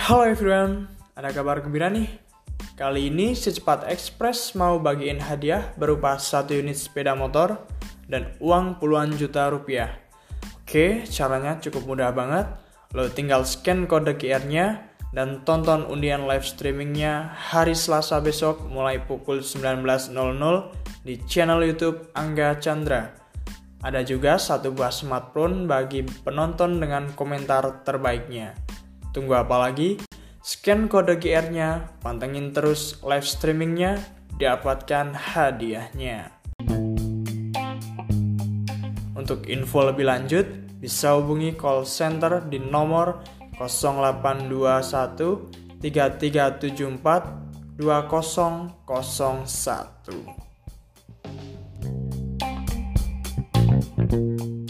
Halo everyone, ada kabar gembira nih. Kali ini Secepat Express mau bagiin hadiah berupa satu unit sepeda motor dan uang puluhan juta rupiah. Oke, caranya cukup mudah banget. Lo tinggal scan kode QR-nya dan tonton undian live streamingnya hari Selasa besok mulai pukul 19.00 di channel YouTube Angga Chandra. Ada juga satu buah smartphone bagi penonton dengan komentar terbaiknya. Tunggu apa lagi? Scan kode QR-nya, pantengin terus live streamingnya, dapatkan hadiahnya. Untuk info lebih lanjut, bisa hubungi call center di nomor 0821 3374 2001.